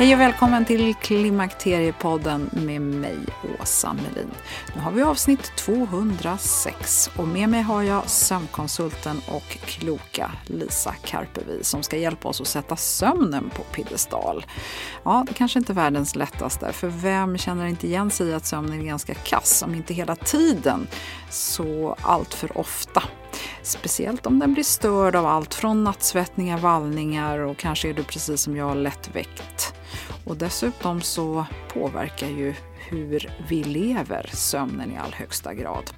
Hej och välkommen till Klimakteriepodden med mig, Åsa Melin. Nu har vi avsnitt 206 och med mig har jag sömnkonsulten och kloka Lisa Karpevi som ska hjälpa oss att sätta sömnen på piedestal. Ja, det kanske inte är världens lättaste, för vem känner inte igen sig i att sömnen är ganska kass, om inte hela tiden, så allt för ofta. Speciellt om den blir störd av allt från nattsvettningar, vallningar och kanske är du precis som jag lättväckt. Och dessutom så påverkar ju hur vi lever sömnen i all högsta grad.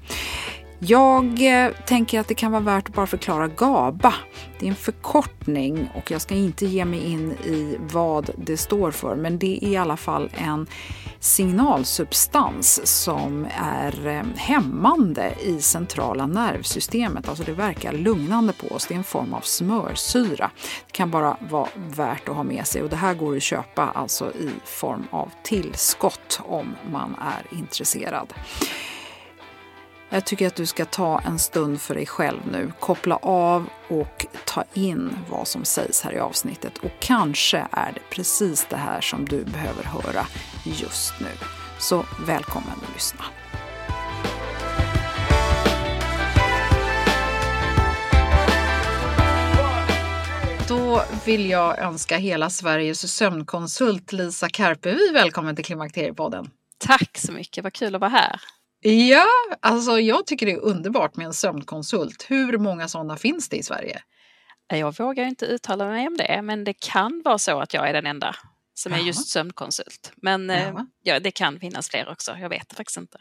Jag eh, tänker att det kan vara värt att bara förklara GABA. Det är en förkortning och jag ska inte ge mig in i vad det står för men det är i alla fall en signalsubstans som är eh, hämmande i centrala nervsystemet. Alltså det verkar lugnande på oss. Det är en form av smörsyra. Det kan bara vara värt att ha med sig och det här går att köpa alltså i form av tillskott om man är intresserad. Jag tycker att du ska ta en stund för dig själv nu, koppla av och ta in vad som sägs här i avsnittet. Och kanske är det precis det här som du behöver höra just nu. Så välkommen att lyssna. Då vill jag önska hela Sveriges sömnkonsult Lisa Karpevi välkommen till Klimakteriepodden. Tack så mycket, vad kul att vara här. Ja, alltså jag tycker det är underbart med en sömnkonsult. Hur många sådana finns det i Sverige? Jag vågar inte uttala mig om det, men det kan vara så att jag är den enda som är just sömnkonsult. Men eh, ja, det kan finnas fler också, jag vet faktiskt inte.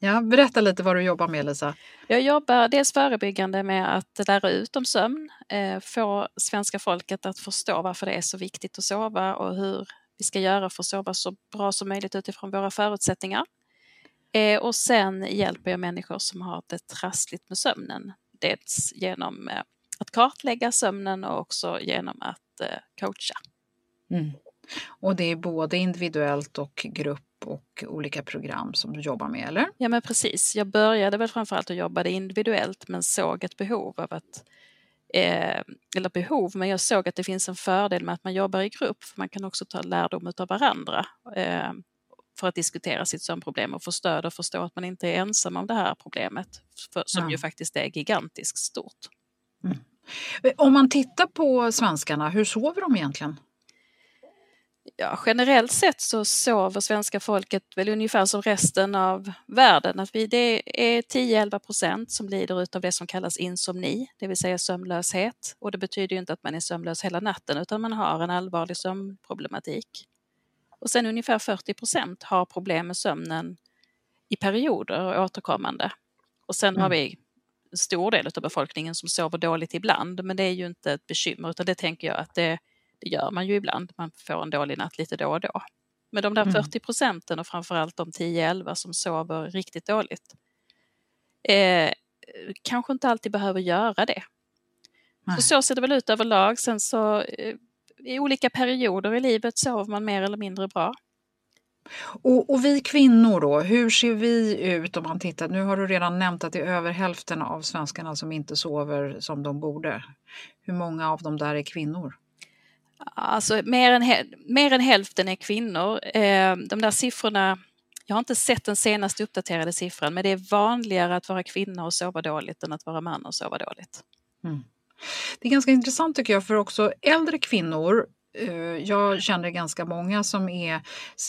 Ja, berätta lite vad du jobbar med Lisa. Jag jobbar dels förebyggande med att lära ut om sömn, eh, få svenska folket att förstå varför det är så viktigt att sova och hur vi ska göra för att sova så bra som möjligt utifrån våra förutsättningar. Eh, och sen hjälper jag människor som har det trassligt med sömnen. Dels genom eh, att kartlägga sömnen och också genom att eh, coacha. Mm. Och det är både individuellt och grupp och olika program som du jobbar med, eller? Ja, men precis. Jag började väl framförallt att jobba individuellt men såg ett behov av att eh, eller behov, men jag såg att det finns en fördel med att man jobbar i grupp för man kan också ta lärdom av varandra. Eh, för att diskutera sitt sömnproblem och få stöd och förstå att man inte är ensam om det här problemet för, som ja. ju faktiskt är gigantiskt stort. Mm. Om man tittar på svenskarna, hur sover de egentligen? Ja, generellt sett så sover svenska folket väl ungefär som resten av världen. Att vi, det är 10-11 procent som lider av det som kallas insomni, det vill säga sömnlöshet. Och det betyder inte att man är sömnlös hela natten utan man har en allvarlig sömnproblematik. Och sen ungefär 40 procent har problem med sömnen i perioder och återkommande. Och sen mm. har vi en stor del av befolkningen som sover dåligt ibland, men det är ju inte ett bekymmer utan det tänker jag att det, det gör man ju ibland. Man får en dålig natt lite då och då. Men de där 40 mm. procenten och framförallt de 10-11 som sover riktigt dåligt eh, kanske inte alltid behöver göra det. Så, så ser det väl ut överlag. Sen så eh, i olika perioder i livet sover man mer eller mindre bra. Och, och, vi kvinnor då, hur ser vi ut om man tittar? Nu har du redan nämnt att det är över hälften av svenskarna som inte sover som de borde. Hur många av dem där är kvinnor? Alltså mer än, mer än hälften är kvinnor. Eh, de där siffrorna, jag har inte sett den senaste uppdaterade siffran, men det är vanligare att vara kvinna och sova dåligt än att vara man och sova dåligt. Mm. Det är ganska intressant tycker jag, för också äldre kvinnor eh, jag känner ganska många som är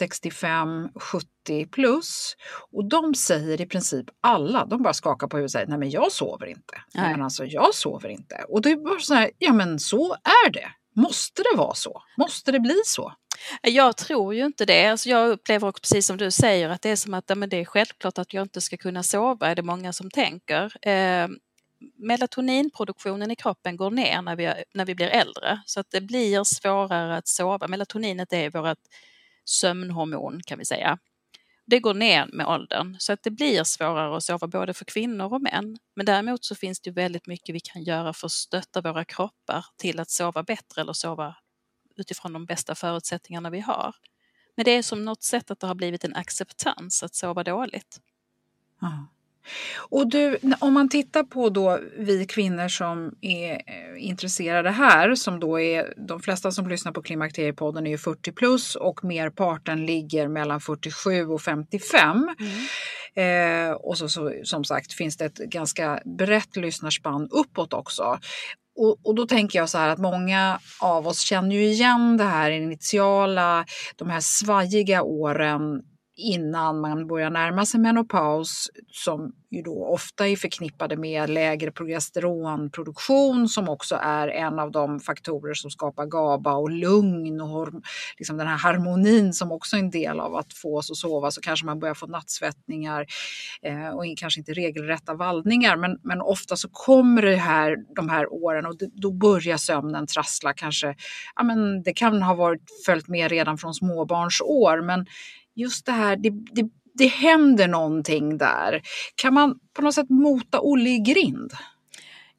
65-70 plus och de säger i princip alla, de bara skakar på huvudet och säger nej men jag sover inte. Nej. Men alltså jag sover inte. Och det är bara så här, ja men så är det. Måste det vara så? Måste det bli så? Jag tror ju inte det. Alltså jag upplever också precis som du säger att det är som att men det är självklart att jag inte ska kunna sova, är det många som tänker. Melatoninproduktionen i kroppen går ner när vi, när vi blir äldre så att det blir svårare att sova. Melatoninet är vårt sömnhormon kan vi säga. Det går ner med åldern så att det blir svårare att sova både för kvinnor och män. Men däremot så finns det väldigt mycket vi kan göra för att stötta våra kroppar till att sova bättre eller sova utifrån de bästa förutsättningarna vi har. Men det är som något sätt att det har blivit en acceptans att sova dåligt. Mm. Och du, om man tittar på då vi kvinnor som är eh, intresserade här, som då är de flesta som lyssnar på Klimakteriepodden är ju 40 plus och merparten ligger mellan 47 och 55. Mm. Eh, och så, så, som sagt finns det ett ganska brett lyssnarspann uppåt också. Och, och, då tänker jag så här att många av oss känner ju igen det här initiala, de här svajiga åren innan man börjar närma sig menopaus som ju då ofta är förknippade med lägre progesteronproduktion som också är en av de faktorer som skapar GABA och lugn och liksom den här harmonin som också är en del av att få oss att sova. Så kanske man börjar få nattsvettningar eh, och kanske inte regelrätta vallningar. Men, men ofta så kommer det här, de här åren och då börjar sömnen trassla kanske, ja men det kan ha varit följt med redan från småbarnsår men just det här, det, det, det händer någonting där. Kan man på något sätt mota Olle i grind?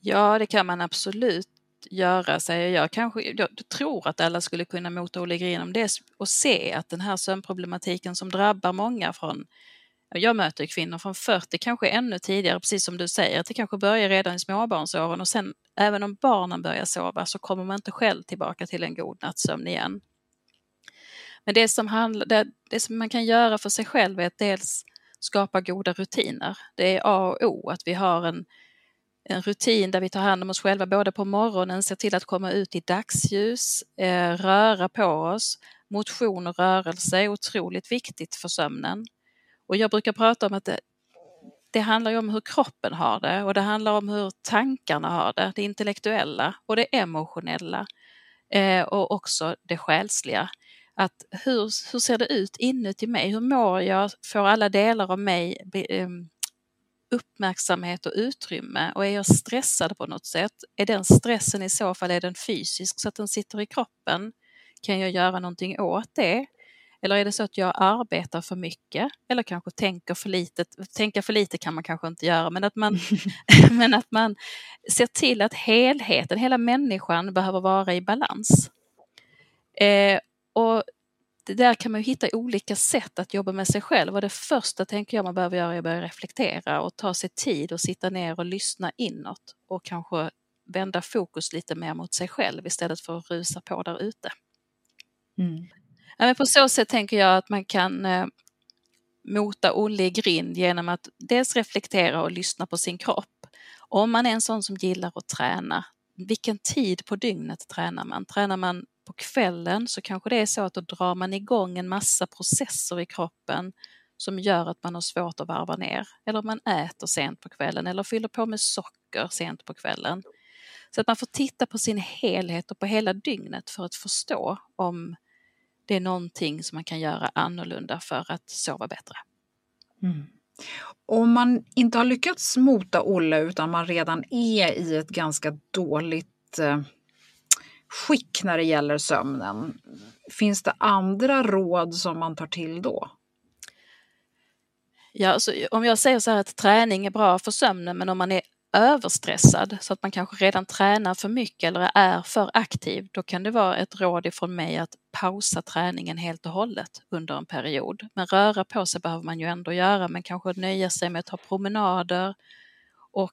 Ja, det kan man absolut göra, säger jag. Kanske, jag tror att alla skulle kunna mota Olle i grind om det och se att den här sömnproblematiken som drabbar många från jag möter kvinnor från 40, kanske ännu tidigare, precis som du säger, att det kanske börjar redan i småbarnsåren och sen även om barnen börjar sova så kommer man inte själv tillbaka till en god nattsömn igen. Men det som, handlar, det, det som man kan göra för sig själv är att dels skapa goda rutiner. Det är A och O att vi har en, en rutin där vi tar hand om oss själva både på morgonen, ser till att komma ut i dagsljus, eh, röra på oss. Motion och rörelse är otroligt viktigt för sömnen. Och jag brukar prata om att det, det handlar om hur kroppen har det och det handlar om hur tankarna har det, det intellektuella och det emotionella eh, och också det själsliga att hur, hur ser det ut inuti mig? Hur mår jag? Får alla delar av mig ehm, uppmärksamhet och utrymme? Och är jag stressad på något sätt? Är den stressen i så fall är den fysisk så att den sitter i kroppen? Kan jag göra någonting åt det? Eller är det så att jag arbetar för mycket eller kanske tänker för lite? Tänka för lite kan man kanske inte göra, men att man, men att man ser till att helheten, hela människan behöver vara i balans. Eh, och där kan man hitta olika sätt att jobba med sig själv och det första tänker jag man behöver göra är att börja reflektera och ta sig tid och sitta ner och lyssna inåt och kanske vända fokus lite mer mot sig själv istället för att rusa på där ute. Mm. Ja, på så sätt tänker jag att man kan eh, mota Olle i grind genom att dels reflektera och lyssna på sin kropp. Om man är en sån som gillar att träna, vilken tid på dygnet tränar man? Tränar man på kvällen så kanske det är så att då drar man igång en massa processer i kroppen som gör att man har svårt att varva ner. Eller man äter sent på kvällen eller fyller på med socker sent på kvällen. Så att man får titta på sin helhet och på hela dygnet för att förstå om det är någonting som man kan göra annorlunda för att sova bättre. Mm. Om man inte har lyckats mota Olle utan man redan är i ett ganska dåligt eh, skick när det gäller sömnen. Finns det andra råd som man tar till då? Ja, alltså, om jag säger så här att träning är bra för sömnen men om man är överstressad så att man kanske redan tränar för mycket eller är för aktiv, då kan det vara ett råd ifrån mig att pausa träningen helt och hållet under en period. Men röra på sig behöver man ju ändå göra, men kanske nöja sig med att ta promenader och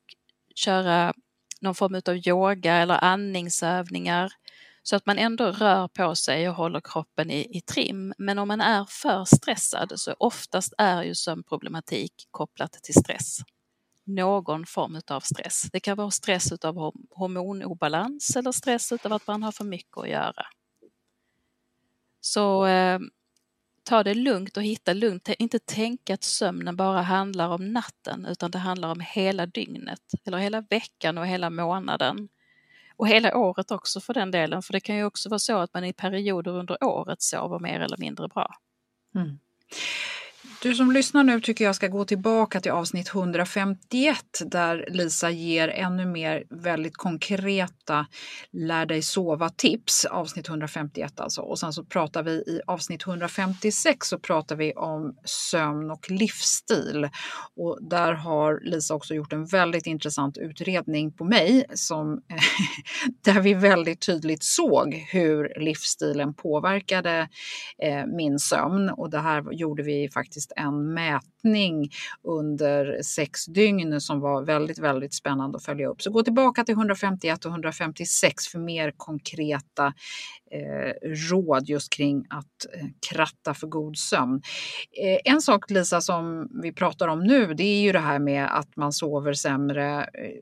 köra någon form av yoga eller andningsövningar så att man ändå rör på sig och håller kroppen i, i trim. Men om man är för stressad så oftast är ju sömnproblematik kopplat till stress. Någon form av stress. Det kan vara stress av hormonobalans eller stress av att man har för mycket att göra. Så eh, ta det lugnt och hitta lugnt. Inte tänka att sömnen bara handlar om natten utan det handlar om hela dygnet eller hela veckan och hela månaden. Och hela året också för den delen, för det kan ju också vara så att man i perioder under året sover mer eller mindre bra. Mm. Du som lyssnar nu tycker jag ska gå tillbaka till avsnitt 151 där Lisa ger ännu mer väldigt konkreta lär dig sova-tips. Avsnitt 151 alltså. Och sen så pratar vi i avsnitt 156 så pratar vi om sömn och livsstil. Och där har Lisa också gjort en väldigt intressant utredning på mig som, där vi väldigt tydligt såg hur livsstilen påverkade eh, min sömn. Och det här gjorde vi faktiskt faktiskt en mätning under sex dygn som var väldigt, väldigt spännande att följa upp. Så gå tillbaka till 151 och 156 för mer konkreta eh, råd just kring att eh, kratta för god sömn. Eh, en sak Lisa som vi pratar om nu det är ju det här med att man sover sämre eh,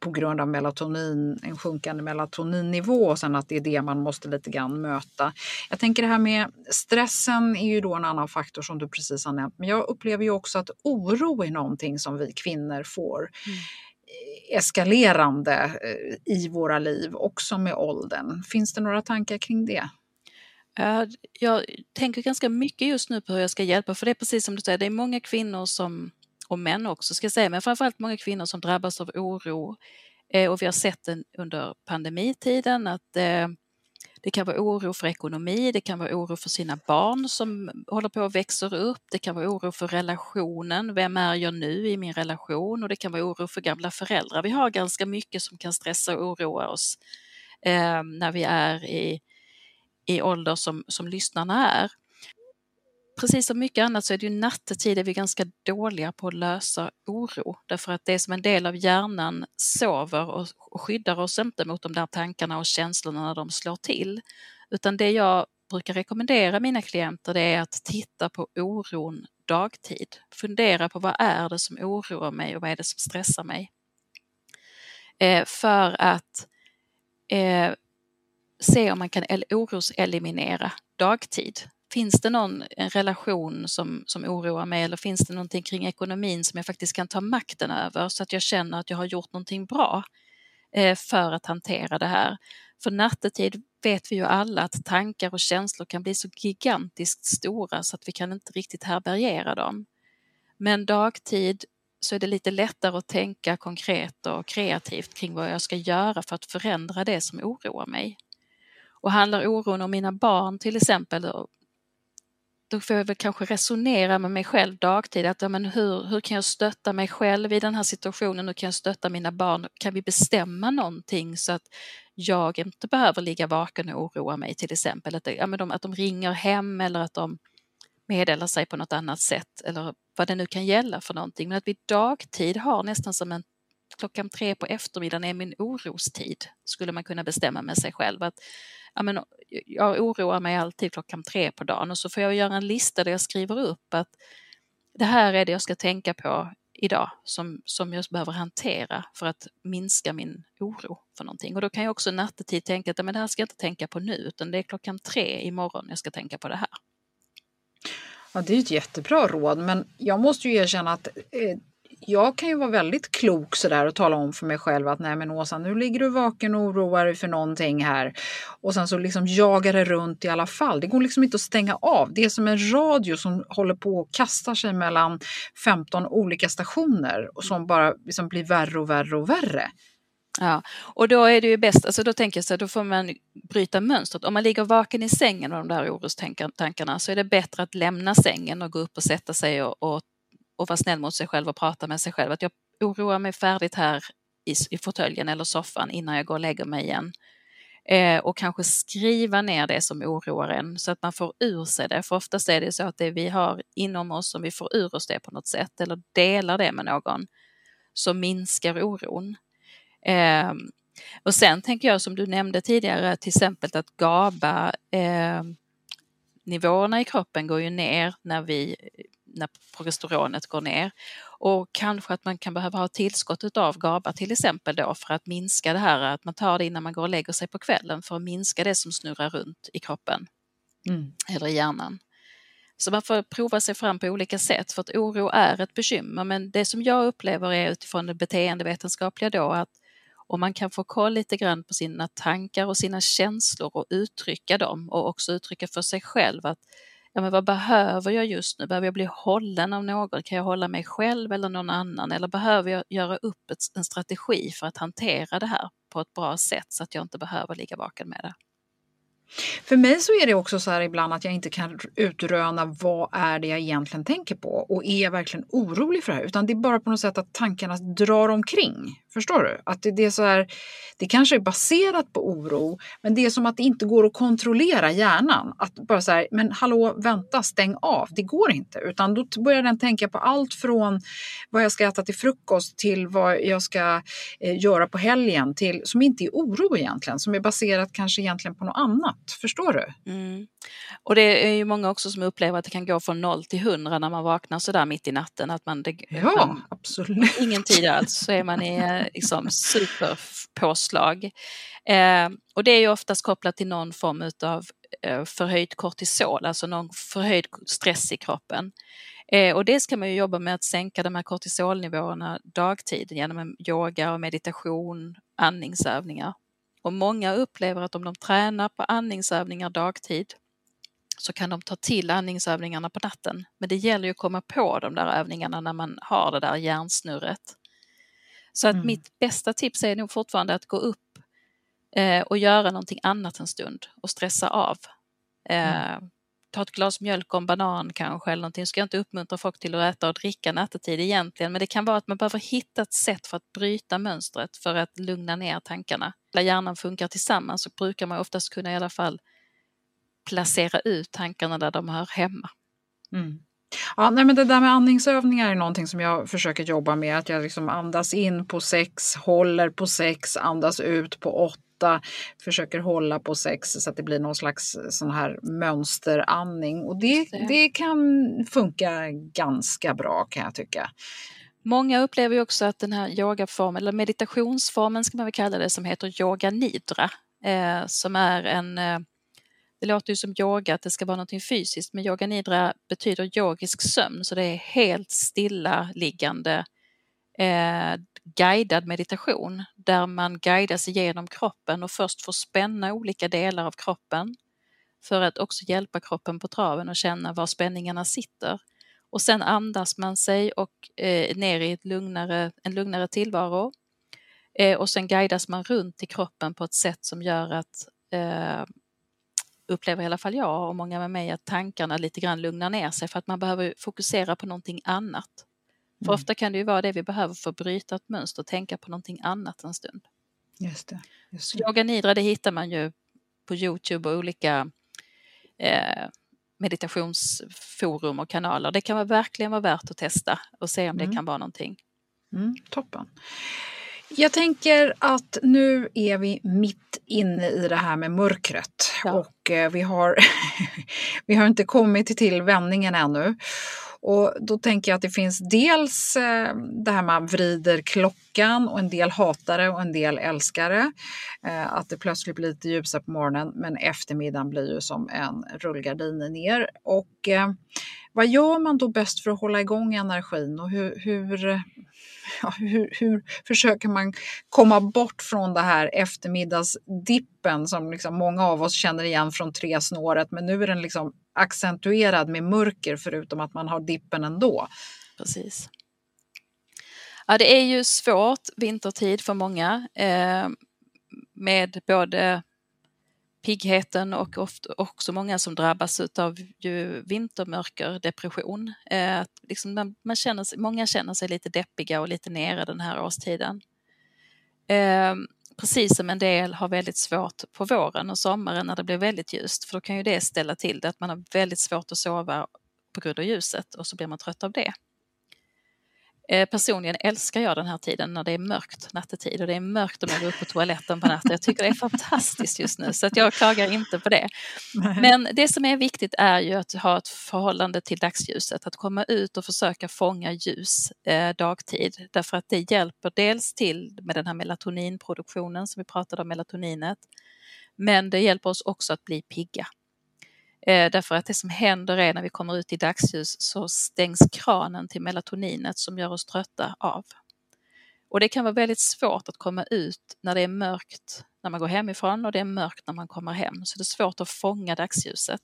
på grund av melatonin, en sjunkande melatoninnivå och sen att det är det man måste lite grann möta. Jag tänker det här med stressen är ju då en annan faktor som du precis har nämnt, men jag upplever ju också att oro är någonting som vi kvinnor får mm. eskalerande eh, i våra liv, också med åldern. Finns det några tankar kring det? Jag tänker ganska mycket just nu på hur jag ska hjälpa, för det är precis som du säger, det är många kvinnor som och män också ska jag säga, men framförallt många kvinnor som drabbas av oro. Eh, och vi har sett den under pandemitiden att eh, det kan vara oro för ekonomi, det kan vara oro för sina barn som håller på att växer upp, det kan vara oro för relationen, vem är jag nu i min relation och det kan vara oro för gamla föräldrar. Vi har ganska mycket som kan stressa och oroa oss eh, när vi är i, i ålder som, som lyssnarna är precis som mycket annat så är det ju nattetid är vi ganska dåliga på att lösa oro därför att det är som en del av hjärnan sover och, och skyddar oss inte mot de där tankarna och känslorna när de slår till. Utan det jag brukar rekommendera mina klienter det är att titta på oron dagtid. Fundera på vad är det som oroar mig och vad är det som stressar mig. Eh, för att eh, se om man kan oroseliminera dagtid. Finns det någon en relation som, som oroar mig eller finns det någonting kring ekonomin som jag faktiskt kan ta makten över så att jag känner att jag har gjort någonting bra eh, för att hantera det här. För nattetid vet vi ju alla att tankar och känslor kan bli så gigantiskt stora så att vi kan inte riktigt härbärgera dem. Men dagtid så är det lite lättare att tänka konkret och kreativt kring vad jag ska göra för att förändra det som oroar mig. Och handlar oron om mina barn till exempel, då får jag väl kanske resonera med mig själv dagtid. Att, ja, men hur, hur kan jag stötta mig själv i den här situationen? Hur kan jag stötta mina barn? Kan vi bestämma någonting så att jag inte behöver ligga vaken och oroa mig till exempel? Att, ja, men de, att de ringer hem eller att de meddelar sig på något annat sätt eller vad det nu kan gälla för någonting. Men att vi dagtid har nästan som en klockan tre på eftermiddagen är min orostid, skulle man kunna bestämma med sig själv. Att, ja, men, jag oroar mig alltid klockan tre på dagen och så får jag göra en lista där jag skriver upp att det här är det jag ska tänka på idag som, som jag behöver hantera för att minska min oro för någonting. Och då kan jag också nattetid tänka att men det här ska jag inte tänka på nu utan det är klockan tre imorgon jag ska tänka på det här. Ja, det är ett jättebra råd men jag måste ju erkänna att eh, jag kan ju vara väldigt klok sådär och tala om för mig själv att nej men Åsa nu ligger du vaken och oroar dig för någonting här. Och sen så liksom jagar det runt i alla fall. Det går liksom inte att stänga av. Det är som en radio som håller på och kastar sig mellan 15 olika stationer och som bara liksom blir värre och värre och värre. Ja, och då är det ju bäst, alltså då tänker jag så då får man bryta mönstret. Om man ligger vaken i sängen med de där orostankarna så är det bättre att lämna sängen och gå upp och sätta sig och, och och vara snäll mot sig själv och prata med sig själv. Att jag oroar mig färdigt här i, i fåtöljen eller soffan innan jag går och lägger mig igen. Eh, och kanske skriva ner det som oroar en så att man får ur sig det. För oftast är det så att det vi har inom oss, om vi får ur oss det på något sätt eller delar det med någon, så minskar oron. Eh, Och sen tänker jag som du nämnde tidigare, till exempel att GABA eh, nivåerna i kroppen går ju ner när, vi, när progesteronet går ner. Och kanske att man kan behöva ha tillskott av GABA till exempel då för att minska det här att man tar det innan man går och lägger sig på kvällen för att minska det som snurrar runt i kroppen mm. eller i hjärnan. Så man får prova sig fram på olika sätt för att oro är ett bekymmer men det som jag upplever är utifrån det beteendevetenskapliga då att om man kan få koll lite grann på sina tankar och sina känslor och uttrycka dem och också uttrycka för sig själv att ja, men vad behöver jag just nu? Behöver jag bli hållen av någon? Kan jag hålla mig själv eller någon annan? Eller behöver jag göra upp ett, en strategi för att hantera det här på ett bra sätt så att jag inte behöver ligga vaken med det? För mig så är det också så här ibland att jag inte kan utröna vad är det jag egentligen tänker på och är jag verkligen orolig för det här? Utan det är bara på något sätt att tankarna drar omkring. Förstår du? Att det, det är så här, det kanske är baserat på oro, men det är som att det inte går att kontrollera hjärnan. Att bara så här, men hallå, vänta, stäng av. Det går inte, utan då börjar den tänka på allt från vad jag ska äta till frukost till vad jag ska eh, göra på helgen till som inte är oro egentligen, som är baserat kanske egentligen på något annat. Förstår du? Mm. Och det är ju många också som upplever att det kan gå från noll till hundra när man vaknar så där mitt i natten. Att man, det, ja, man, absolut. Ingen tid alls så är man i liksom, superpåslag. Eh, och det är ju oftast kopplat till någon form av eh, förhöjt kortisol, alltså någon förhöjd stress i kroppen. Eh, och det ska man ju jobba med att sänka de här kortisolnivåerna dagtid genom yoga och meditation, andningsövningar. Och många upplever att om de tränar på andningsövningar dagtid så kan de ta till andningsövningarna på natten. Men det gäller ju att komma på de där övningarna när man har det där hjärnsnurret. Så att mm. mitt bästa tips är nog fortfarande att gå upp eh, och göra någonting annat en stund och stressa av. Eh, mm. Ta ett glas mjölk och en banan kanske eller någonting. Ska jag inte uppmuntra folk till att äta och dricka nattetid egentligen, men det kan vara att man behöver hitta ett sätt för att bryta mönstret för att lugna ner tankarna. När hjärnan funkar tillsammans så brukar man oftast kunna i alla fall placera ut tankarna där de hör hemma. Mm. Ja, nej, men det där med andningsövningar är någonting som jag försöker jobba med. Att jag liksom andas in på sex, håller på sex, andas ut på åtta, försöker hålla på sex så att det blir någon slags sån här mönsterandning. Och det, det kan funka ganska bra kan jag tycka. Många upplever ju också att den här yogaformen, eller meditationsformen ska man väl kalla det, som heter yoga nidra, eh, som är en eh, det låter ju som yoga, att det ska vara något fysiskt, men yoga nidra betyder yogisk sömn, så det är helt stilla liggande eh, guidad meditation där man guidas igenom kroppen och först får spänna olika delar av kroppen för att också hjälpa kroppen på traven och känna var spänningarna sitter. Och sen andas man sig och eh, ner i ett lugnare, en lugnare tillvaro. Eh, och sen guidas man runt i kroppen på ett sätt som gör att eh, upplever i alla fall jag och många med mig att tankarna lite grann lugnar ner sig för att man behöver fokusera på någonting annat. För mm. ofta kan det ju vara det vi behöver för att bryta ett mönster, tänka på någonting annat en stund. Just det. Just det. Yoga Nidra det hittar man ju på Youtube och olika eh, meditationsforum och kanaler. Det kan vara, verkligen vara värt att testa och se om mm. det kan vara någonting. Mm, toppen. Jag tänker att nu är vi mitt inne i det här med mörkret ja. och eh, vi, har, vi har inte kommit till vändningen ännu. Och då tänker jag att det finns dels eh, det här man vrider klockan och en del hatar det och en del älskar det. Eh, att det plötsligt blir lite ljusare på morgonen men eftermiddagen blir ju som en rullgardin ner. Och vad gör man då bäst för att hålla igång energin och hur, hur ja, hur, hur, försöker man komma bort från det här eftermiddagsdippen som liksom många av oss känner igen från tresnåret men nu är den liksom accentuerad med mörker förutom att man har dippen ändå. Precis. Ja, det är ju svårt vintertid för många eh, med både piggheten och ofta också många som drabbas av ju vintermörker, depression. Eh, liksom man, man känner, många känner sig lite deppiga och lite nere den här årstiden. Eh, precis som en del har väldigt svårt på våren och sommaren när det blir väldigt ljust, för då kan ju det ställa till det att man har väldigt svårt att sova på grund av ljuset och så blir man trött av det. Eh, personligen älskar jag den här tiden när det är mörkt nattetid och det är mörkt om jag går upp på toaletten på natten. Jag tycker det är fantastiskt just nu så att jag klagar inte på det. Men det som är viktigt är ju att ha ett förhållande till dagsljuset, att komma ut och försöka fånga ljus eh, dagtid därför att det hjälper dels till med den här melatoninproduktionen som vi pratade om, melatoninet, men det hjälper oss också att bli pigga. Eh, därför att det som händer är när vi kommer ut i dagsljus så stängs kranen till melatoninet som gör oss trötta av. Och det kan vara väldigt svårt att komma ut när det är mörkt när man går hemifrån och det är mörkt när man kommer hem. Så det är svårt att fånga dagsljuset.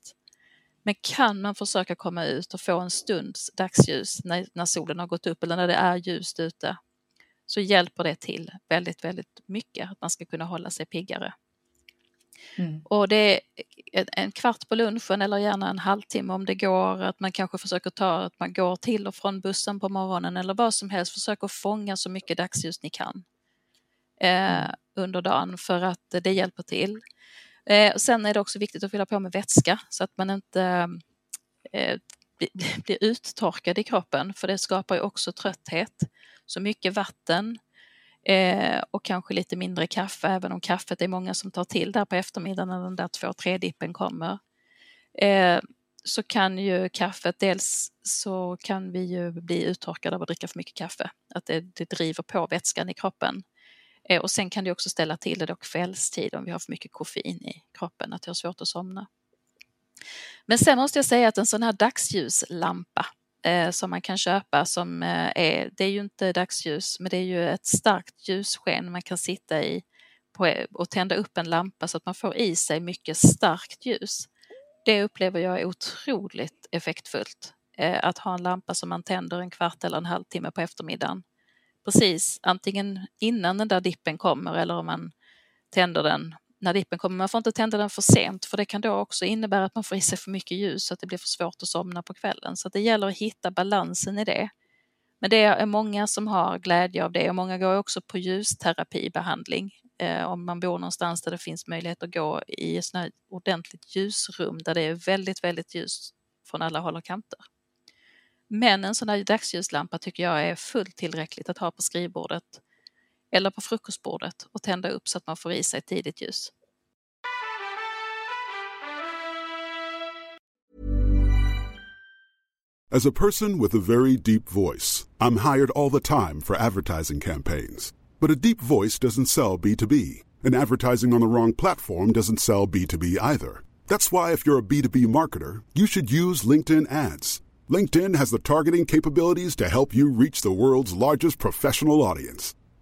Men kan man försöka komma ut och få en stunds dagsljus när, när solen har gått upp eller när det är ljust ute så hjälper det till väldigt, väldigt mycket att man ska kunna hålla sig piggare. Mm. Och det är en kvart på lunchen eller gärna en halvtimme om det går, att man kanske försöker ta, att man går till och från bussen på morgonen eller vad som helst, försöker fånga så mycket dagsljus ni kan eh, mm. under dagen för att det hjälper till. Eh, sen är det också viktigt att fylla på med vätska så att man inte eh, blir uttorkad i kroppen för det skapar ju också trötthet. Så mycket vatten, Eh, och kanske lite mindre kaffe, även om kaffet är många som tar till där på eftermiddagen när den där två tre dippen kommer. Eh, så kan ju kaffet, dels så kan vi ju bli uttorkade av att dricka för mycket kaffe, att det, det driver på vätskan i kroppen. Eh, och sen kan det också ställa till det då kvällstid om vi har för mycket koffein i kroppen, att det har svårt att somna. Men sen måste jag säga att en sån här dagsljuslampa eh, som man kan köpa som eh, är, det är ju inte dagsljus, men det är ju ett starkt ljussken man kan sitta i på, och tända upp en lampa så att man får i sig mycket starkt ljus. Det upplever jag är otroligt effektfullt. Eh, att ha en lampa som man tänder en kvart eller en halvtimme på eftermiddagen. Precis, antingen innan den där dippen kommer eller om man tänder den när dippen kommer. Man får inte tända den för sent för det kan då också innebära att man får i sig för mycket ljus så att det blir för svårt att somna på kvällen. Så det gäller att hitta balansen i det. Men det är många som har glädje av det och många går också på ljusterapibehandling eh, om man bor någonstans där det finns möjlighet att gå i ett ordentligt ljusrum där det är väldigt, väldigt ljust från alla håll och kanter. Men en sån här dagsljuslampa tycker jag är fullt tillräckligt att ha på skrivbordet eller på frukostbordet och tända upp så att man får i sig tidigt ljus. As a person with a very deep voice, I'm hired all the time for advertising campaigns. But a deep voice doesn't sell B2B, and advertising on the wrong platform doesn't sell B2B either. That's why if you're a B2B marketer, you should use LinkedIn ads. LinkedIn has the targeting capabilities to help you reach the world's largest professional audience.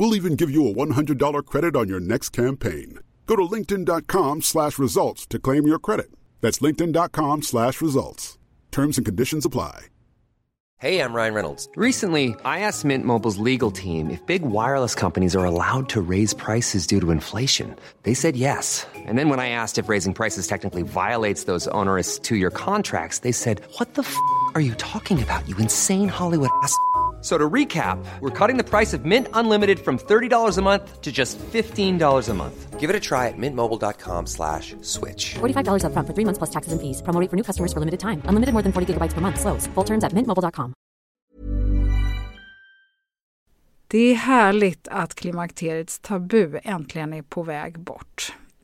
We'll even give you a $100 credit on your next campaign. Go to linkedin.com slash results to claim your credit. That's linkedin.com slash results. Terms and conditions apply. Hey, I'm Ryan Reynolds. Recently, I asked Mint Mobile's legal team if big wireless companies are allowed to raise prices due to inflation. They said yes. And then when I asked if raising prices technically violates those onerous two-year contracts, they said, what the f*** are you talking about, you insane Hollywood ass?" So to recap, we're cutting the price of Mint Unlimited from $30 a month to just $15 a month. Give it a try at mintmobile.com slash switch. $45 up front for three months plus taxes and fees. Promo for new customers for limited time. Unlimited more than 40 gigabytes per month. Slows. Full terms at mintmobile.com. Det är härligt att klimakteriets tabu äntligen är på väg bort.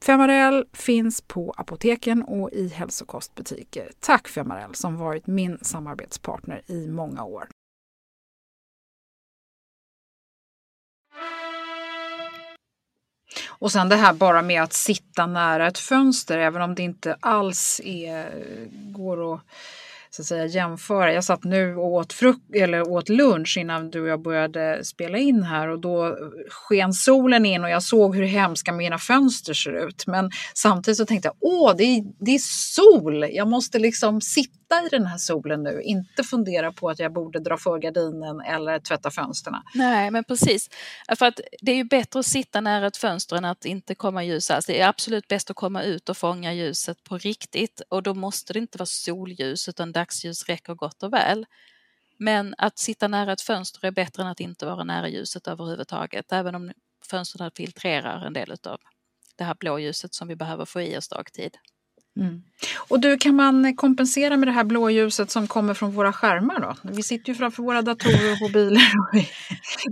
Femarel finns på apoteken och i hälsokostbutiker. Tack Femarel som varit min samarbetspartner i många år. Och sen det här bara med att sitta nära ett fönster, även om det inte alls är, går att så att säga, jämföra. Jag satt nu och åt, fruk- eller åt lunch innan du och jag började spela in här och då sken solen in och jag såg hur hemska mina fönster ser ut. Men samtidigt så tänkte jag, åh, det är, det är sol! Jag måste liksom sitta i den här solen nu, inte fundera på att jag borde dra för gardinen eller tvätta fönstren. Nej, men precis. För att det är ju bättre att sitta nära ett fönster än att inte komma ljus alls. Det är absolut bäst att komma ut och fånga ljuset på riktigt och då måste det inte vara solljus utan dagsljus räcker gott och väl. Men att sitta nära ett fönster är bättre än att inte vara nära ljuset överhuvudtaget, även om fönstren filtrerar en del av det här blåljuset som vi behöver få i oss dagtid. Mm. Och du, kan man kompensera med det här blåljuset som kommer från våra skärmar då? Vi sitter ju framför våra datorer och mobiler.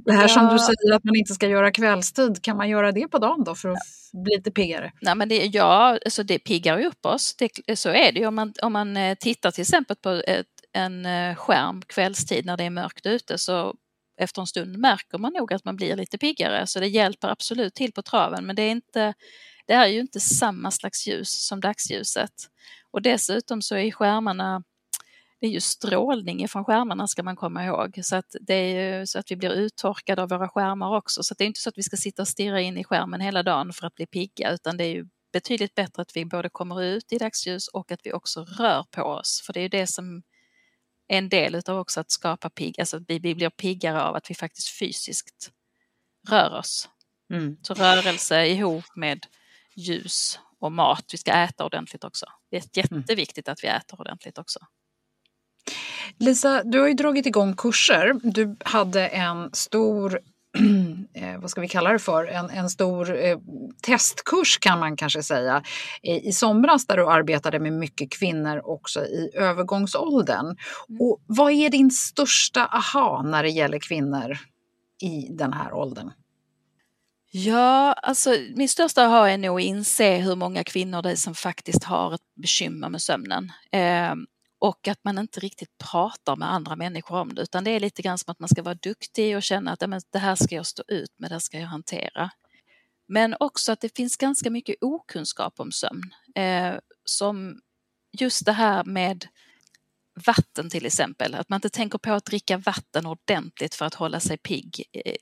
det här ja. som du säger att man inte ska göra kvällstid, kan man göra det på dagen då för att bli lite piggare? Nej, men det, ja, alltså det piggar ju upp oss. Det, så är det ju om man, om man eh, tittar till exempel på ett, en eh, skärm kvällstid när det är mörkt ute så efter en stund märker man nog att man blir lite piggare. Så det hjälper absolut till på traven men det är inte det är ju inte samma slags ljus som dagsljuset. Och dessutom så är skärmarna det är ju strålning från skärmarna ska man komma ihåg. Så att det är ju så att vi blir uttorkade av våra skärmar också. Så det är inte så att vi ska sitta och stirra in i skärmen hela dagen för att bli pigga utan det är ju betydligt bättre att vi både kommer ut i dagsljus och att vi också rör på oss. För det är ju det som är en del utav också att skapa pigg, alltså att vi, vi blir piggare av att vi faktiskt fysiskt rör oss. Mm. Så rörelse ihop med ljus och mat. Vi ska äta ordentligt också. Det är mm. jätteviktigt att vi äter ordentligt också. Lisa, du har ju dragit igång kurser. Du hade en stor eh, vad ska vi kalla det för, en, en stor eh, testkurs kan man kanske säga i, i somras där du arbetade med mycket kvinnor också i övergångsåldern. Mm. Och vad är din största aha när det gäller kvinnor i den här åldern? Ja, alltså min största aha är nog att inse hur många kvinnor det är som faktiskt har ett bekymmer med sömnen. Eh, och att man inte riktigt pratar med andra människor om det utan det är lite grann som att man ska vara duktig och känna att det här ska jag stå ut med, det här ska jag hantera. Men också att det finns ganska mycket okunskap om sömn. Eh, som just det här med vatten till exempel, att man inte tänker på att dricka vatten ordentligt för att hålla sig pigg. Eh,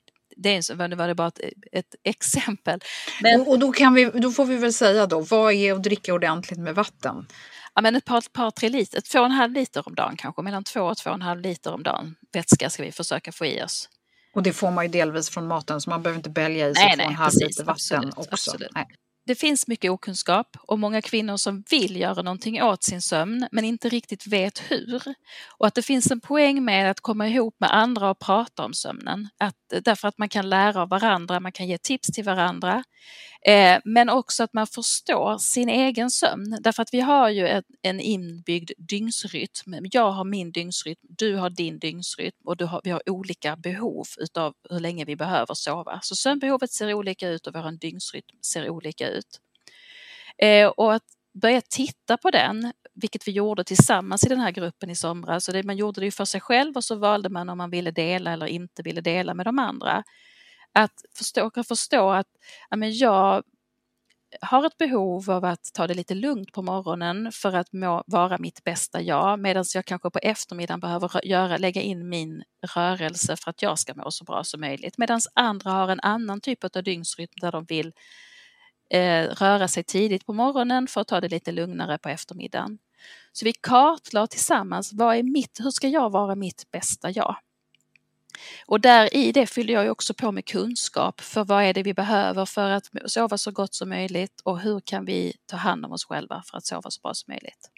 det var det bara ett, ett exempel. Men, och, då, kan vi, då får vi väl säga då, vad är att dricka ordentligt med vatten? Ja, men ett par, par tre liter, två och en halv liter om dagen kanske, mellan två och två och en halv liter om dagen vätska ska vi försöka få i oss. Och det får man ju delvis från maten så man behöver inte bälja i sig nej, två och en halv liter vatten absolut, också. Absolut. Nej det finns mycket okunskap och många kvinnor som vill göra någonting åt sin sömn men inte riktigt vet hur. Och att det finns en poäng med att komma ihop med andra och prata om sömnen. Att, därför att man kan lära av varandra, man kan ge tips till varandra. Eh, men också att man förstår sin egen sömn. Därför att vi har ju ett, en inbyggd dygnsrytm. Jag har min dygnsrytm, du har din dygnsrytm och har, vi har olika behov utav hur länge vi behöver sova. Så sömnbehovet ser olika ut och vår dygnsrytm ser olika ut. Eh, och att börja titta på den, vilket vi gjorde tillsammans i den här gruppen i somras. Så det, man gjorde det för sig själv och så valde man om man ville dela eller inte ville dela med de andra att förstå, förstå att ja, men jag har ett behov av att ta det lite lugnt på morgonen för att må, vara mitt bästa jag medan jag kanske på eftermiddagen behöver göra, lägga in min rörelse för att jag ska må så bra som möjligt. Medan andra har en annan typ av dygnsrytm där de vill eh, röra sig tidigt på morgonen för att ta det lite lugnare på eftermiddagen. Så vi kartlade tillsammans, vad är mitt, hur ska jag vara mitt bästa jag? Och där i det fyllde jag också på med kunskap för vad är det vi behöver för att sova så gott som möjligt och hur kan vi ta hand om oss själva för att sova så bra som möjligt.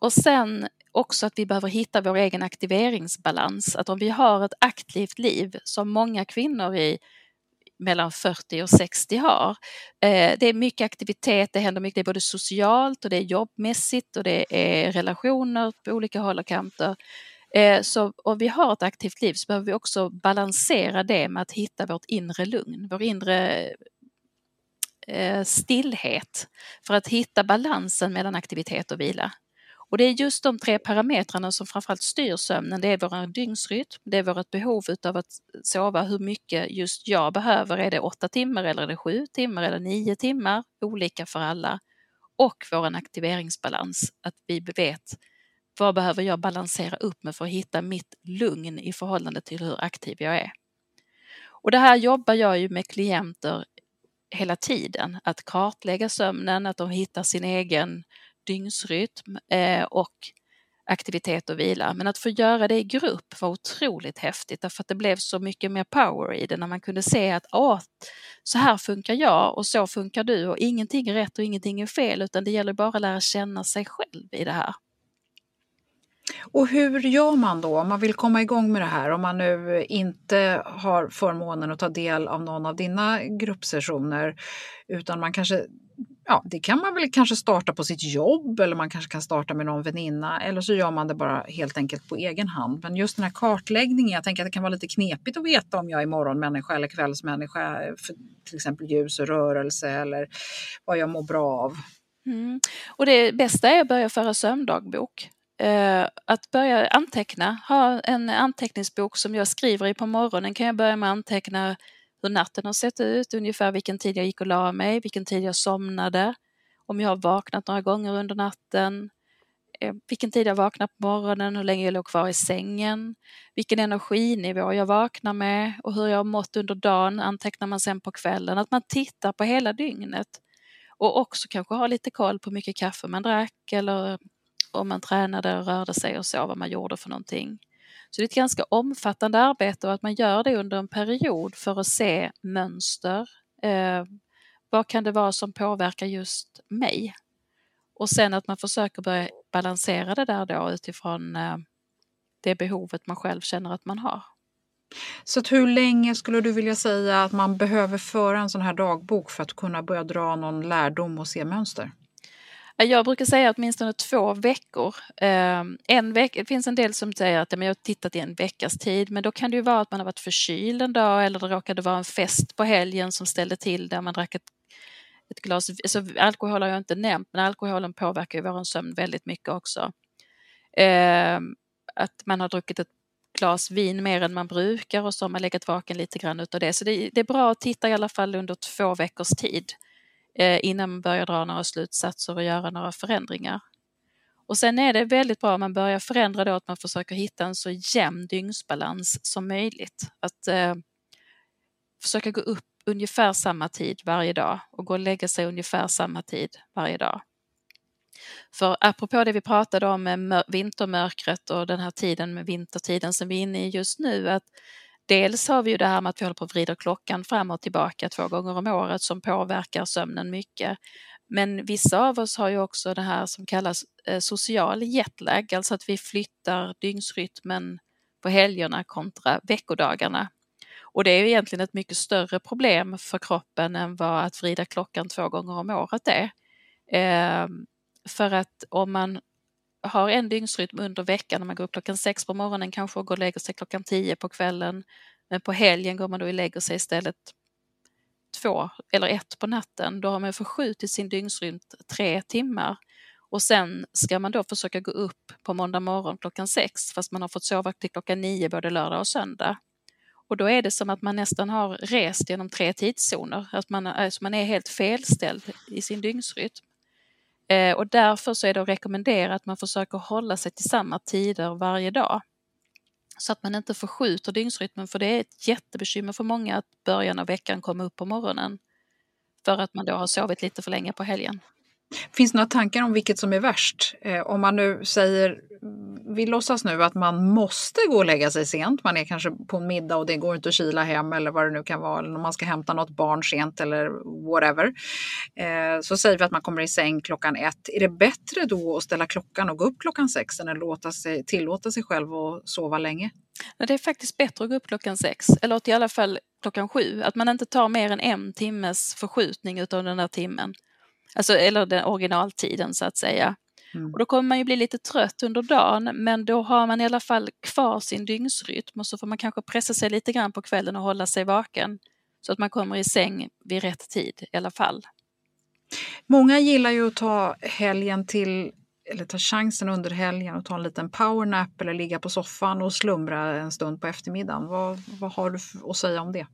Och sen också att vi behöver hitta vår egen aktiveringsbalans. Att om vi har ett aktivt liv som många kvinnor i mellan 40 och 60 har. Eh, det är mycket aktivitet, det händer mycket, det är både socialt och det är jobbmässigt och det är relationer på olika håll och kanter. Eh, så om vi har ett aktivt liv så behöver vi också balansera det med att hitta vårt inre lugn, vår inre eh, stillhet för att hitta balansen mellan aktivitet och vila. Och det är just de tre parametrarna som framförallt styr sömnen. Det är vår dygnsrytm, det är vårt behov av att sova, hur mycket just jag behöver. Är det åtta timmar eller är det sju timmar eller nio timmar? Olika för alla. Och vår aktiveringsbalans, att vi vet vad behöver jag balansera upp med för att hitta mitt lugn i förhållande till hur aktiv jag är. Och det här jobbar jag ju med klienter hela tiden, att kartlägga sömnen, att de hittar sin egen dygnsrytm eh, och aktivitet och vila. Men att få göra det i grupp var otroligt häftigt därför att det blev så mycket mer power i det när man kunde se att Åh, så här funkar jag och så funkar du och ingenting är rätt och ingenting är fel utan det gäller bara att lära känna sig själv i det här. Och hur gör man då om man vill komma igång med det här? Om man nu inte har förmånen att ta del av någon av dina gruppsessioner utan man kanske Ja, det kan man väl kanske starta på sitt jobb eller man kanske kan starta med någon väninna eller så gör man det bara helt enkelt på egen hand. Men just den här kartläggningen, jag tänker att det kan vara lite knepigt att veta om jag är morgonmänniska eller kvällsmänniska för till exempel ljus och rörelse eller vad jag mår bra av. Mm. Och det bästa är att börja föra sömndagbok. Eh, att börja anteckna, ha en anteckningsbok som jag skriver i på morgonen kan jag börja med att anteckna hur natten har sett ut, ungefär vilken tid jag gick och la mig, vilken tid jag somnade, om jag har vaknat några gånger under natten, eh, vilken tid jag vaknar på morgonen, hur länge jag låg kvar i sängen, vilken energinivå jag vaknar med och hur jag har mått under dagen antecknar man sen på kvällen. Att man tittar på hela dygnet och också kanske har lite koll på hur mycket kaffe man drack eller om man tränade och rörde sig och så, vad man gjorde för någonting. Så det är ett ganska omfattande arbete och att man gör det under en period för att se mönster. Eh, vad kan det vara som påverkar just mig? Och sen att man försöker börja balansera det där då utifrån eh, det behovet man själv känner att man har. Så hur länge skulle du vilja säga att man behöver föra en sån här dagbok för att kunna börja dra någon lärdom och se mönster? Eh, jag brukar säga åtminstone två veckor. Ehm, en veck, det finns en del som säger att jag har tittat i en veckas tid, men då kan det ju vara att man har varit förkyld en dag eller det råkade vara en fest på helgen som ställde till där man drack ett, ett glas. Alltså, alkohol har jag inte nämnt, men alkoholen påverkar ju vår sömn väldigt mycket också. Ehm, att man har druckit ett glas vin mer än man brukar och så har man legat vaken lite grann utav det. Så det, det är bra att titta i alla fall under två veckors tid. Eh, innan man börjar dra några slutsatser och göra några förändringar. Och sen är det väldigt bra om man börjar förändra då att man försöker hitta en så jämn dygnsbalans som möjligt. Att eh, försöka gå upp ungefär samma tid varje dag och gå och lägga sig ungefär samma tid varje dag. För apropå det vi pratade om med vintermörkret och den här tiden med vintertiden som vi är inne i just nu, att Dels har vi ju det här med att vi håller på att vrida klockan fram och tillbaka två gånger om året som påverkar sömnen mycket. Men vissa av oss har ju också det här som kallas eh, social jetlag, alltså att vi flyttar dygnsrytmen på helgerna kontra veckodagarna. Och det är ju egentligen ett mycket större problem för kroppen än vad att vrida klockan två gånger om året är. Ehm, för att om man har en dygnsrytm under veckan när man går upp klockan sex på morgonen kanske och går och lägger sig klockan tio på kvällen. Men på helgen går man då och lägger sig istället två eller ett på natten. Då har man förskjutit sin dygnsrytm tre timmar. Och sen ska man då försöka gå upp på måndag morgon klockan sex fast man har fått sova till klockan nio både lördag och söndag. Och då är det som att man nästan har rest genom tre tidszoner, att man, alltså man är helt felställd i sin dygnsrytm. Eh, och därför så är det att rekommendera att man försöker hålla sig till samma tider varje dag. Så att man inte förskjuter dygnsrytmen för det är ett jättebekymmer för många att början av veckan komma upp på morgonen. För att man då har sovit lite för länge på helgen. Finns det några tankar om vilket som är värst? Eh, om man nu säger, vi låtsas nu att man måste gå och lägga sig sent, man är kanske på en middag och det går inte att kila hem eller vad det nu kan vara, eller om man ska hämta något barn sent eller whatever. Eh, så säger vi att man kommer i säng klockan ett. Är det bättre då att ställa klockan och gå upp klockan sex än att låta sig, tillåta sig själv att sova länge? Det är faktiskt bättre att gå upp klockan sex, eller i alla fall klockan sju. Att man inte tar mer än en timmes förskjutning utav den där timmen. Alltså, eller den originaltiden så att säga. Mm. Och då kommer man ju bli lite trött under dagen men då har man i alla fall kvar sin dygnsrytm och så får man kanske pressa sig lite grann på kvällen och hålla sig vaken så att man kommer i säng vid rätt tid i alla fall. Många gillar ju att ta helgen till eller ta chansen under helgen och ta en liten powernap eller ligga på soffan och slumra en stund på eftermiddagen. Vad, vad har du att säga om det?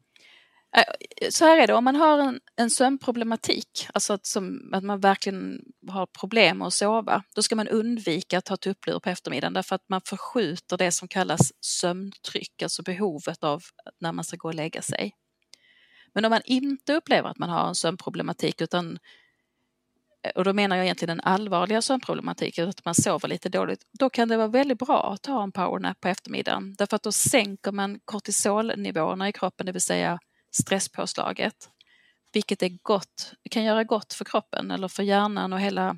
Äh, så här är det, om man har en, en sömnproblematik, alltså att, som, att man verkligen har problem med att sova, då ska man undvika att ta tupplur på eftermiddagen därför att man förskjuter det som kallas sömntryck, alltså behovet av när man ska gå och lägga sig. Men om man inte upplever att man har en sömnproblematik utan eh, och då menar jag egentligen den allvarliga sömnproblematiken, att man sover lite dåligt, då kan det vara väldigt bra att ta en powernap på eftermiddagen. Därför att då sänker man kortisolnivåerna i kroppen, det vill säga stresspåslaget. Vilket är gott, kan göra gott för kroppen eller för hjärnan och hela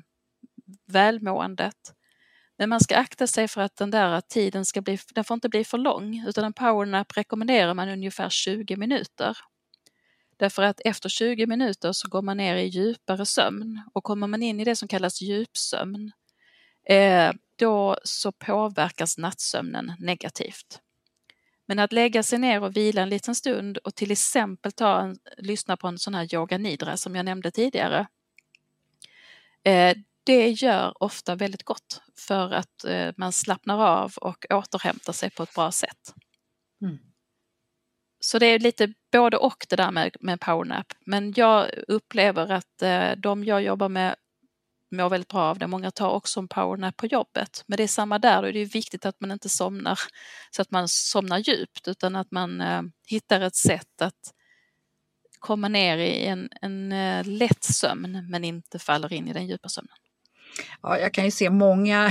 välmåendet. Men man ska akta sig för att den där tiden ska bli, den får inte bli för lång utan en powernap rekommenderar man ungefär 20 minuter. Därför att efter 20 minuter så går man ner i djupare sömn och kommer man in i det som kallas djupsömn eh, då så påverkas nattsömnen negativt. Men att lägga sig ner och vila en liten stund och till exempel ta en, lyssna på en sån här yoga nidra som jag nämnde tidigare. Eh, det gör ofta väldigt gott för att eh, man slappnar av och återhämtar sig på ett bra sätt. Mm. Så det är lite både och det där med, med powernap. Men jag upplever att eh, de jag jobbar med mår väldigt bra av det. Många tar också en powernap på jobbet. Men det är samma där, då är det viktigt att man inte somnar så att man somnar djupt utan att man eh, hittar ett sätt att komma ner i en, en eh, lätt sömn men inte faller in i den djupa sömnen. Ja, jag kan ju se många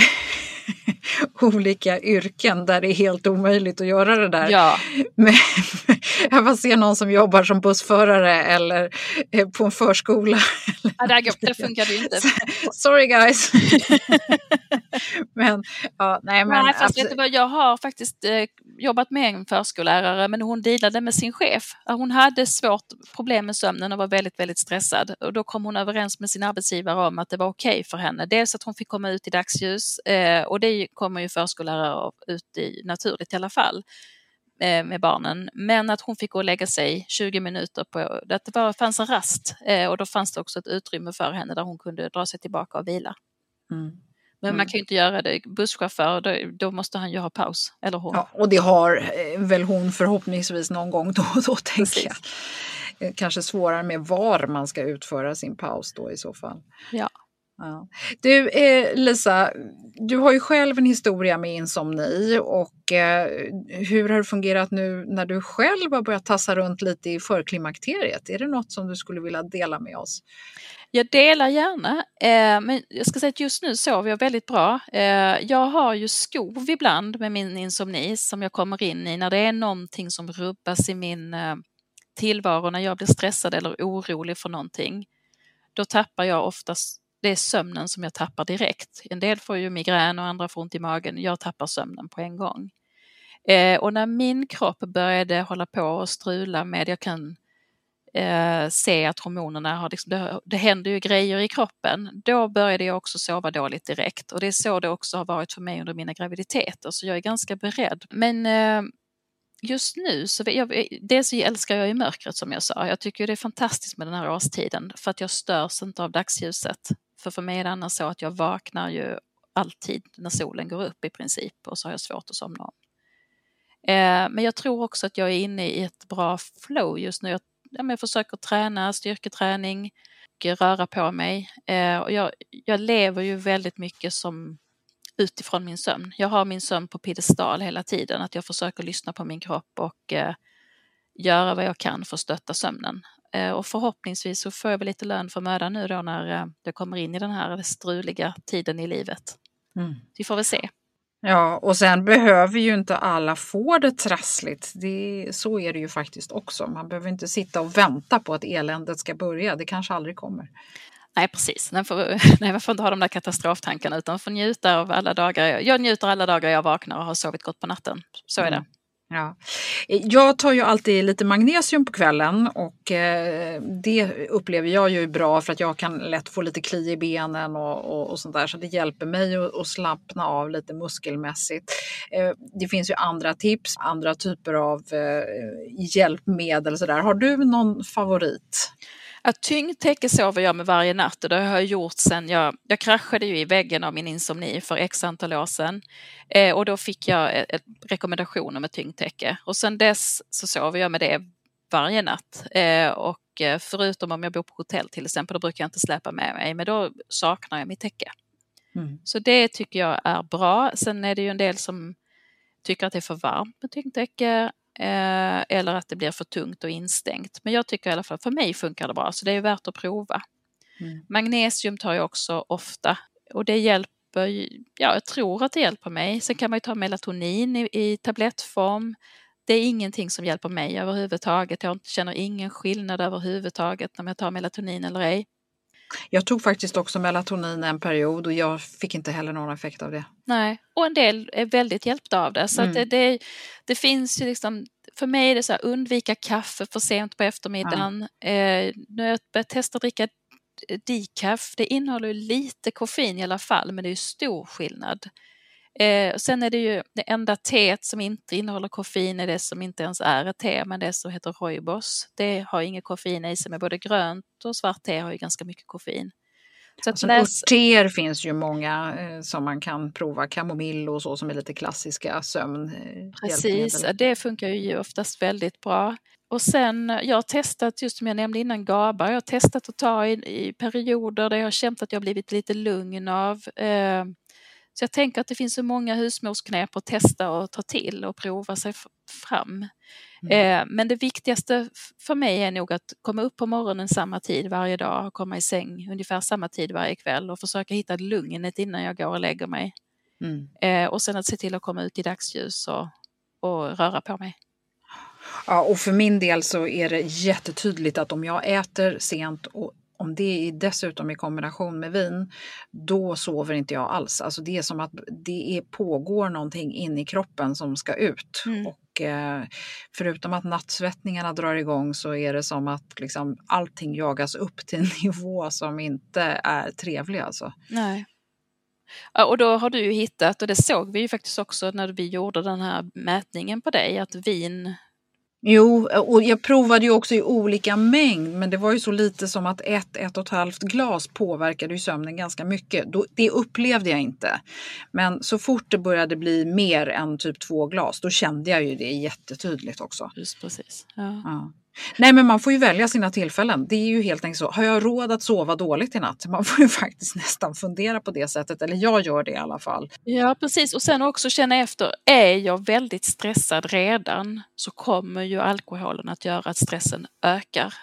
olika yrken där det är helt omöjligt att göra det där. Ja. Men jag får se någon som jobbar som bussförare eller eh, på en förskola. Ja, där, där funkar det inte. Sorry guys. men, ja, nej, men, nej, fast du vad, jag har faktiskt eh, jobbat med en förskollärare men hon dealade med sin chef. Hon hade svårt problem med sömnen och var väldigt, väldigt stressad och då kom hon överens med sin arbetsgivare om att det var okej okay för henne. Dels att hon fick komma ut i dagsljus eh, och det kommer ju förskollärare ut i naturligt i alla fall eh, med barnen. Men att hon fick gå och lägga sig 20 minuter på, att det bara fanns en rast eh, och då fanns det också ett utrymme för henne där hon kunde dra sig tillbaka och vila. Mm. Men mm. man kan ju inte göra det. Busschaufför, då, då, måste han ju ha paus. Eller hon. Ja, och det har eh, väl hon förhoppningsvis någon gång då och då, tänker jag. Kanske svårare med var man ska utföra sin paus då i så fall. Ja. Ja. Du eh, Lisa, du har ju själv en historia med insomni och eh, hur har det fungerat nu när du själv har börjat tassa runt lite i förklimakteriet? Är det något som du skulle vilja dela med oss? Jag delar gärna, eh, men jag ska säga att just nu sover jag väldigt bra. Eh, jag har ju skov ibland med min insomni som jag kommer in i när det är någonting som rubbas i min eh, tillvaro, när jag blir stressad eller orolig för någonting. Då tappar jag oftast det är sömnen som jag tappar direkt. En del får ju migrän och andra får ont i magen. Jag tappar sömnen på en gång. Eh, och när min kropp började hålla på och strula med, jag kan eh, se att hormonerna har, liksom, det, det händer ju grejer i kroppen, då började jag också sova dåligt direkt. Och det är så det också har varit för mig under mina graviditeter, så jag är ganska beredd. Men eh, just nu, så jag, dels älskar jag ju mörkret som jag sa. Jag tycker det är fantastiskt med den här årstiden för att jag störs inte av dagsljuset. För för mig är det annars så att jag vaknar ju alltid när solen går upp i princip och så har jag svårt att somna om. Eh, men jag tror också att jag är inne i ett bra flow just nu. Jag, jag försöker träna styrketräning, och röra på mig. Eh, och jag, jag lever ju väldigt mycket som utifrån min sömn. Jag har min sömn på piedestal hela tiden, att jag försöker lyssna på min kropp och eh, göra vad jag kan för att stötta sömnen. Eh, och förhoppningsvis så får jag väl lite lön för mödan nu då när jag eh, kommer in i den här struliga tiden i livet. Mm. Vi får väl se. Ja, och sen behöver ju inte alla få det trassligt. Det, så är det ju faktiskt också. Man behöver inte sitta och vänta på att eländet ska börja. Det kanske aldrig kommer. Nej, precis. Man får, nej, man får inte ha de där katastroftankarna utan får njuta av alla dagar. Jag njuter alla dagar jag vaknar och har sovit gott på natten. Så är det. Ja. Eh, jag tar ju alltid lite magnesium på kvällen och eh, det upplever jag ju bra för att jag kan lätt få lite kli i benen och, och, och sånt där så det hjälper mig att, att slappna av lite muskelmässigt. Eh, det finns ju andra tips, andra typer av eh, hjälpmedel så där. Har du någon favorit? Att tyngdtäcke sover jag med varje natt och det har jag gjort sen jag, jag kraschade ju i väggen av min insomni för x antal år sedan. Eh, och då fick jag ett, ett rekommendationer med tyngdtäcke och sen dess så sover jag med det varje natt. Eh, och eh, förutom om jag bor på hotell till exempel, då brukar jag inte släpa med mig, men då saknar jag mitt täcke. Mm. Så det tycker jag är bra. Sen är det ju en del som tycker att det är för varmt med tyngdtäcke eh, eller att det blir för tungt och instängt. Men jag tycker i alla fall, för mig funkar det bra, så det är värt att prova. Mm. Magnesium tar jag också ofta och det hjälper, ja jag tror att det hjälper mig. Sen kan man ju ta melatonin i, i tablettform. Det är ingenting som hjälper mig överhuvudtaget. Jag känner ingen skillnad överhuvudtaget när jag tar melatonin eller ej. Jag tog faktiskt också melatonin en period och jag fick inte heller någon effekt av det. Nej, och en del är väldigt hjälpta av det. Så mm. det, det, det, finns ju liksom, för mig är det så här, undvika kaffe för sent på eftermiddagen. Ja. Eh, nu har jag börjat testa att dricka decaf. Det innehåller lite koffein i alla fall, men det är stor skillnad. Eh, sen är det ju det enda teet som inte innehåller koffein är det som inte ens är ett te, men det som heter rooibos. Det har inget koffein i sig, men både grönt och svart te har ju ganska mycket koffein. Så alltså, läs... Teer finns ju många eh, som man kan prova, kamomill och så som är lite klassiska sömn. Eh, Precis, det funkar ju oftast väldigt bra. Och sen, jag har testat, just som jag nämnde innan, GABA, jag har testat att ta i, i perioder där jag har känt att jag blivit lite lugn av. Eh, så jag tänker att det finns så många husmorsknep att testa och ta till och prova sig fram. Mm. Eh, men det viktigaste för mig är nog att komma upp på morgonen samma tid varje dag, komma i säng ungefär samma tid varje kväll och försöka hitta lugnet innan jag går och lägger mig. Mm. Eh, och sen att se till att komma ut i dagsljus och, och röra på mig. Ja, och för min del så är det jättetydligt att om jag äter sent och om det är dessutom i kombination med vin, då sover inte jag alls. Alltså det är som att det är, pågår någonting in i kroppen som ska ut. Mm. Och eh, förutom att nattsvettningarna drar igång så är det som att liksom, allting jagas upp till en nivå som inte är trevlig. Alltså. Nej. Ja, och då har du ju hittat, och det såg vi ju faktiskt också när vi gjorde den här mätningen på dig, att vin Jo, och jag provade ju också i olika mängd men det var ju så lite som att ett, ett och ett halvt glas påverkade ju sömnen ganska mycket. det upplevde jag inte. Men så fort det började bli mer än typ två glas då kände jag ju det jättetydligt också. Just precis. Ja. ja. Nej men man får ju välja sina tillfällen. Det är ju helt enkelt så. Har jag råd att sova dåligt i natt? Man får ju faktiskt nästan fundera på det sättet. Eller jag gör det i alla fall. Ja precis och sen också känna efter. Är jag väldigt stressad redan så kommer ju alkoholen att göra att stressen ökar.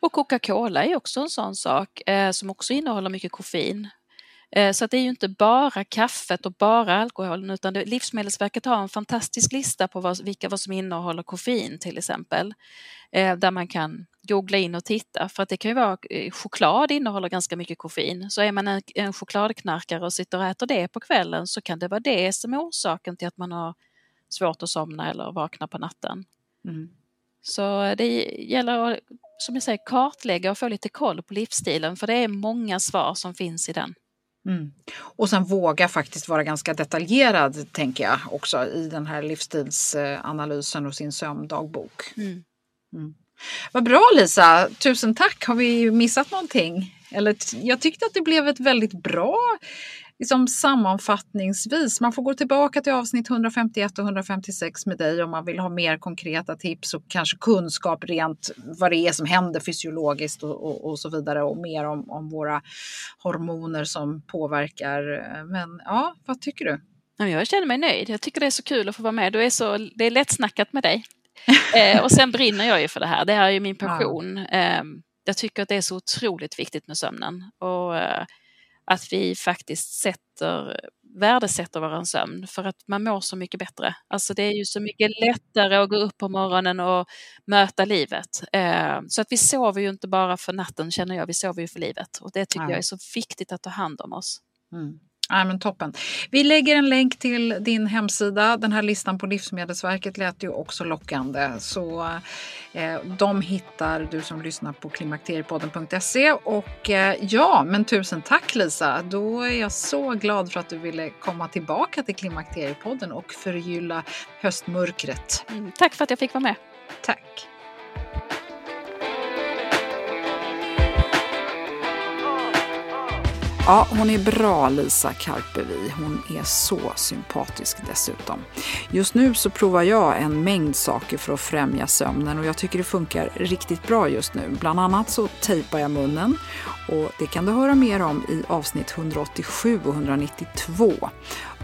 Och Coca-Cola är också en sån sak eh, som också innehåller mycket koffein. Eh, så att det är ju inte bara kaffet och bara alkoholen utan Livsmedelsverket har en fantastisk lista på vad, vilka vad som innehåller koffein till exempel. Eh, där man kan googla in och titta för att det kan ju vara eh, choklad innehåller ganska mycket koffein. Så är man en, en chokladknarkare och sitter och äter det på kvällen så kan det vara det som är orsaken till att man har svårt att somna eller vakna på natten. Mm. Så det gäller att som jag säger, kartlägga och få lite koll på livsstilen för det är många svar som finns i den. Mm. Och sen våga faktiskt vara ganska detaljerad, tänker jag, också i den här livsstilsanalysen och sin sömndagbok. Mm. Mm. Vad bra Lisa, tusen tack. Har vi missat någonting? Eller, jag tyckte att det blev ett väldigt bra liksom sammanfattningsvis, man får gå tillbaka till avsnitt 151 och 156 med dig om man vill ha mer konkreta tips och kanske kunskap rent vad det är som händer fysiologiskt och, och, och så vidare och mer om, om våra hormoner som påverkar. Men ja, vad tycker du? Jag känner mig nöjd. Jag tycker det är så kul att få vara med. Du är så, det är lättsnackat med dig. eh, och sen brinner jag ju för det här. Det här är ju min passion. Ja. Eh, jag tycker att det är så otroligt viktigt med sömnen. Och, eh, att vi faktiskt sätter, värdesätter vår sömn för att man mår så mycket bättre. Alltså det är ju så mycket lättare att gå upp på morgonen och möta livet. Eh, så att vi sover ju inte bara för natten känner jag, vi sover ju för livet och det tycker ja. jag är så viktigt att ta hand om oss. Mm. Ja, men toppen. Vi lägger en länk till din hemsida. Den här listan på Livsmedelsverket lät ju också lockande. Så eh, de hittar du som lyssnar på klimakteriepodden.se. Och eh, ja, men tusen tack Lisa. Då är jag så glad för att du ville komma tillbaka till Klimakteriepodden och förgylla höstmörkret. Mm, tack för att jag fick vara med. Tack. Ja, hon är bra Lisa Karpevi. Hon är så sympatisk dessutom. Just nu så provar jag en mängd saker för att främja sömnen och jag tycker det funkar riktigt bra just nu. Bland annat så tejpar jag munnen och det kan du höra mer om i avsnitt 187 och 192.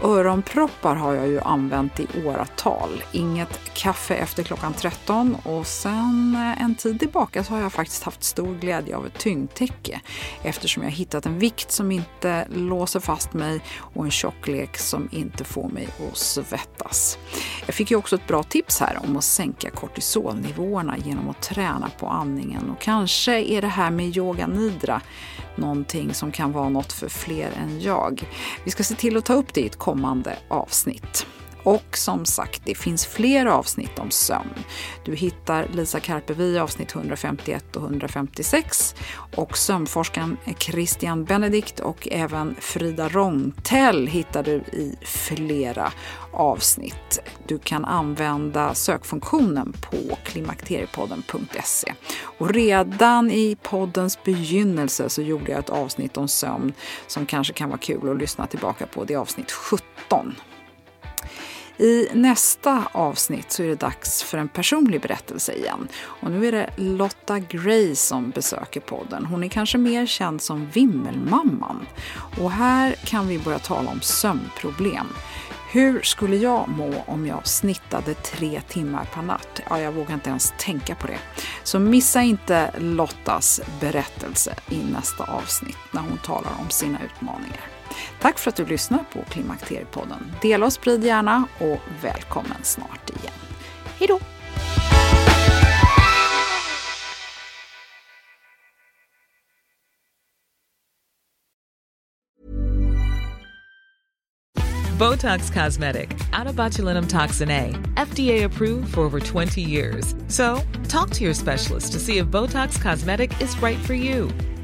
Öronproppar har jag ju använt i åratal. Inget kaffe efter klockan 13 och sen eh, en tid tillbaka så har jag faktiskt haft stor glädje av ett tyngdtäcke eftersom jag hittat en vikt som inte låser fast mig och en tjocklek som inte får mig att svettas. Jag fick ju också ett bra tips här om att sänka kortisolnivåerna genom att träna på andningen och kanske är det här med yoga nidra någonting som kan vara något för fler än jag. Vi ska se till att ta upp det i ett kommande avsnitt. Och som sagt, det finns fler avsnitt om sömn. Du hittar Lisa Karpevi i avsnitt 151 och 156 och sömnforskaren Christian Benedikt och även Frida Rongtell hittar du i flera avsnitt. Du kan använda sökfunktionen på klimakteriepodden.se. Och redan i poddens begynnelse så gjorde jag ett avsnitt om sömn som kanske kan vara kul att lyssna tillbaka på. Det är avsnitt 17. I nästa avsnitt så är det dags för en personlig berättelse igen. Och nu är det Lotta Gray som besöker podden. Hon är kanske mer känd som Vimmelmamman. Och här kan vi börja tala om sömnproblem. Hur skulle jag må om jag snittade tre timmar per natt? Ja, jag vågar inte ens tänka på det. Så missa inte Lottas berättelse i nästa avsnitt när hon talar om sina utmaningar. Tack för att du lyssnar på Klimakteriepodden. Dela och sprid gärna och välkommen snart igen. Hej då! Botox Cosmetic, out of botulinum toxin A, FDA approved for over 20 years. So, talk to your specialist to see if Botox Cosmetic is right for you.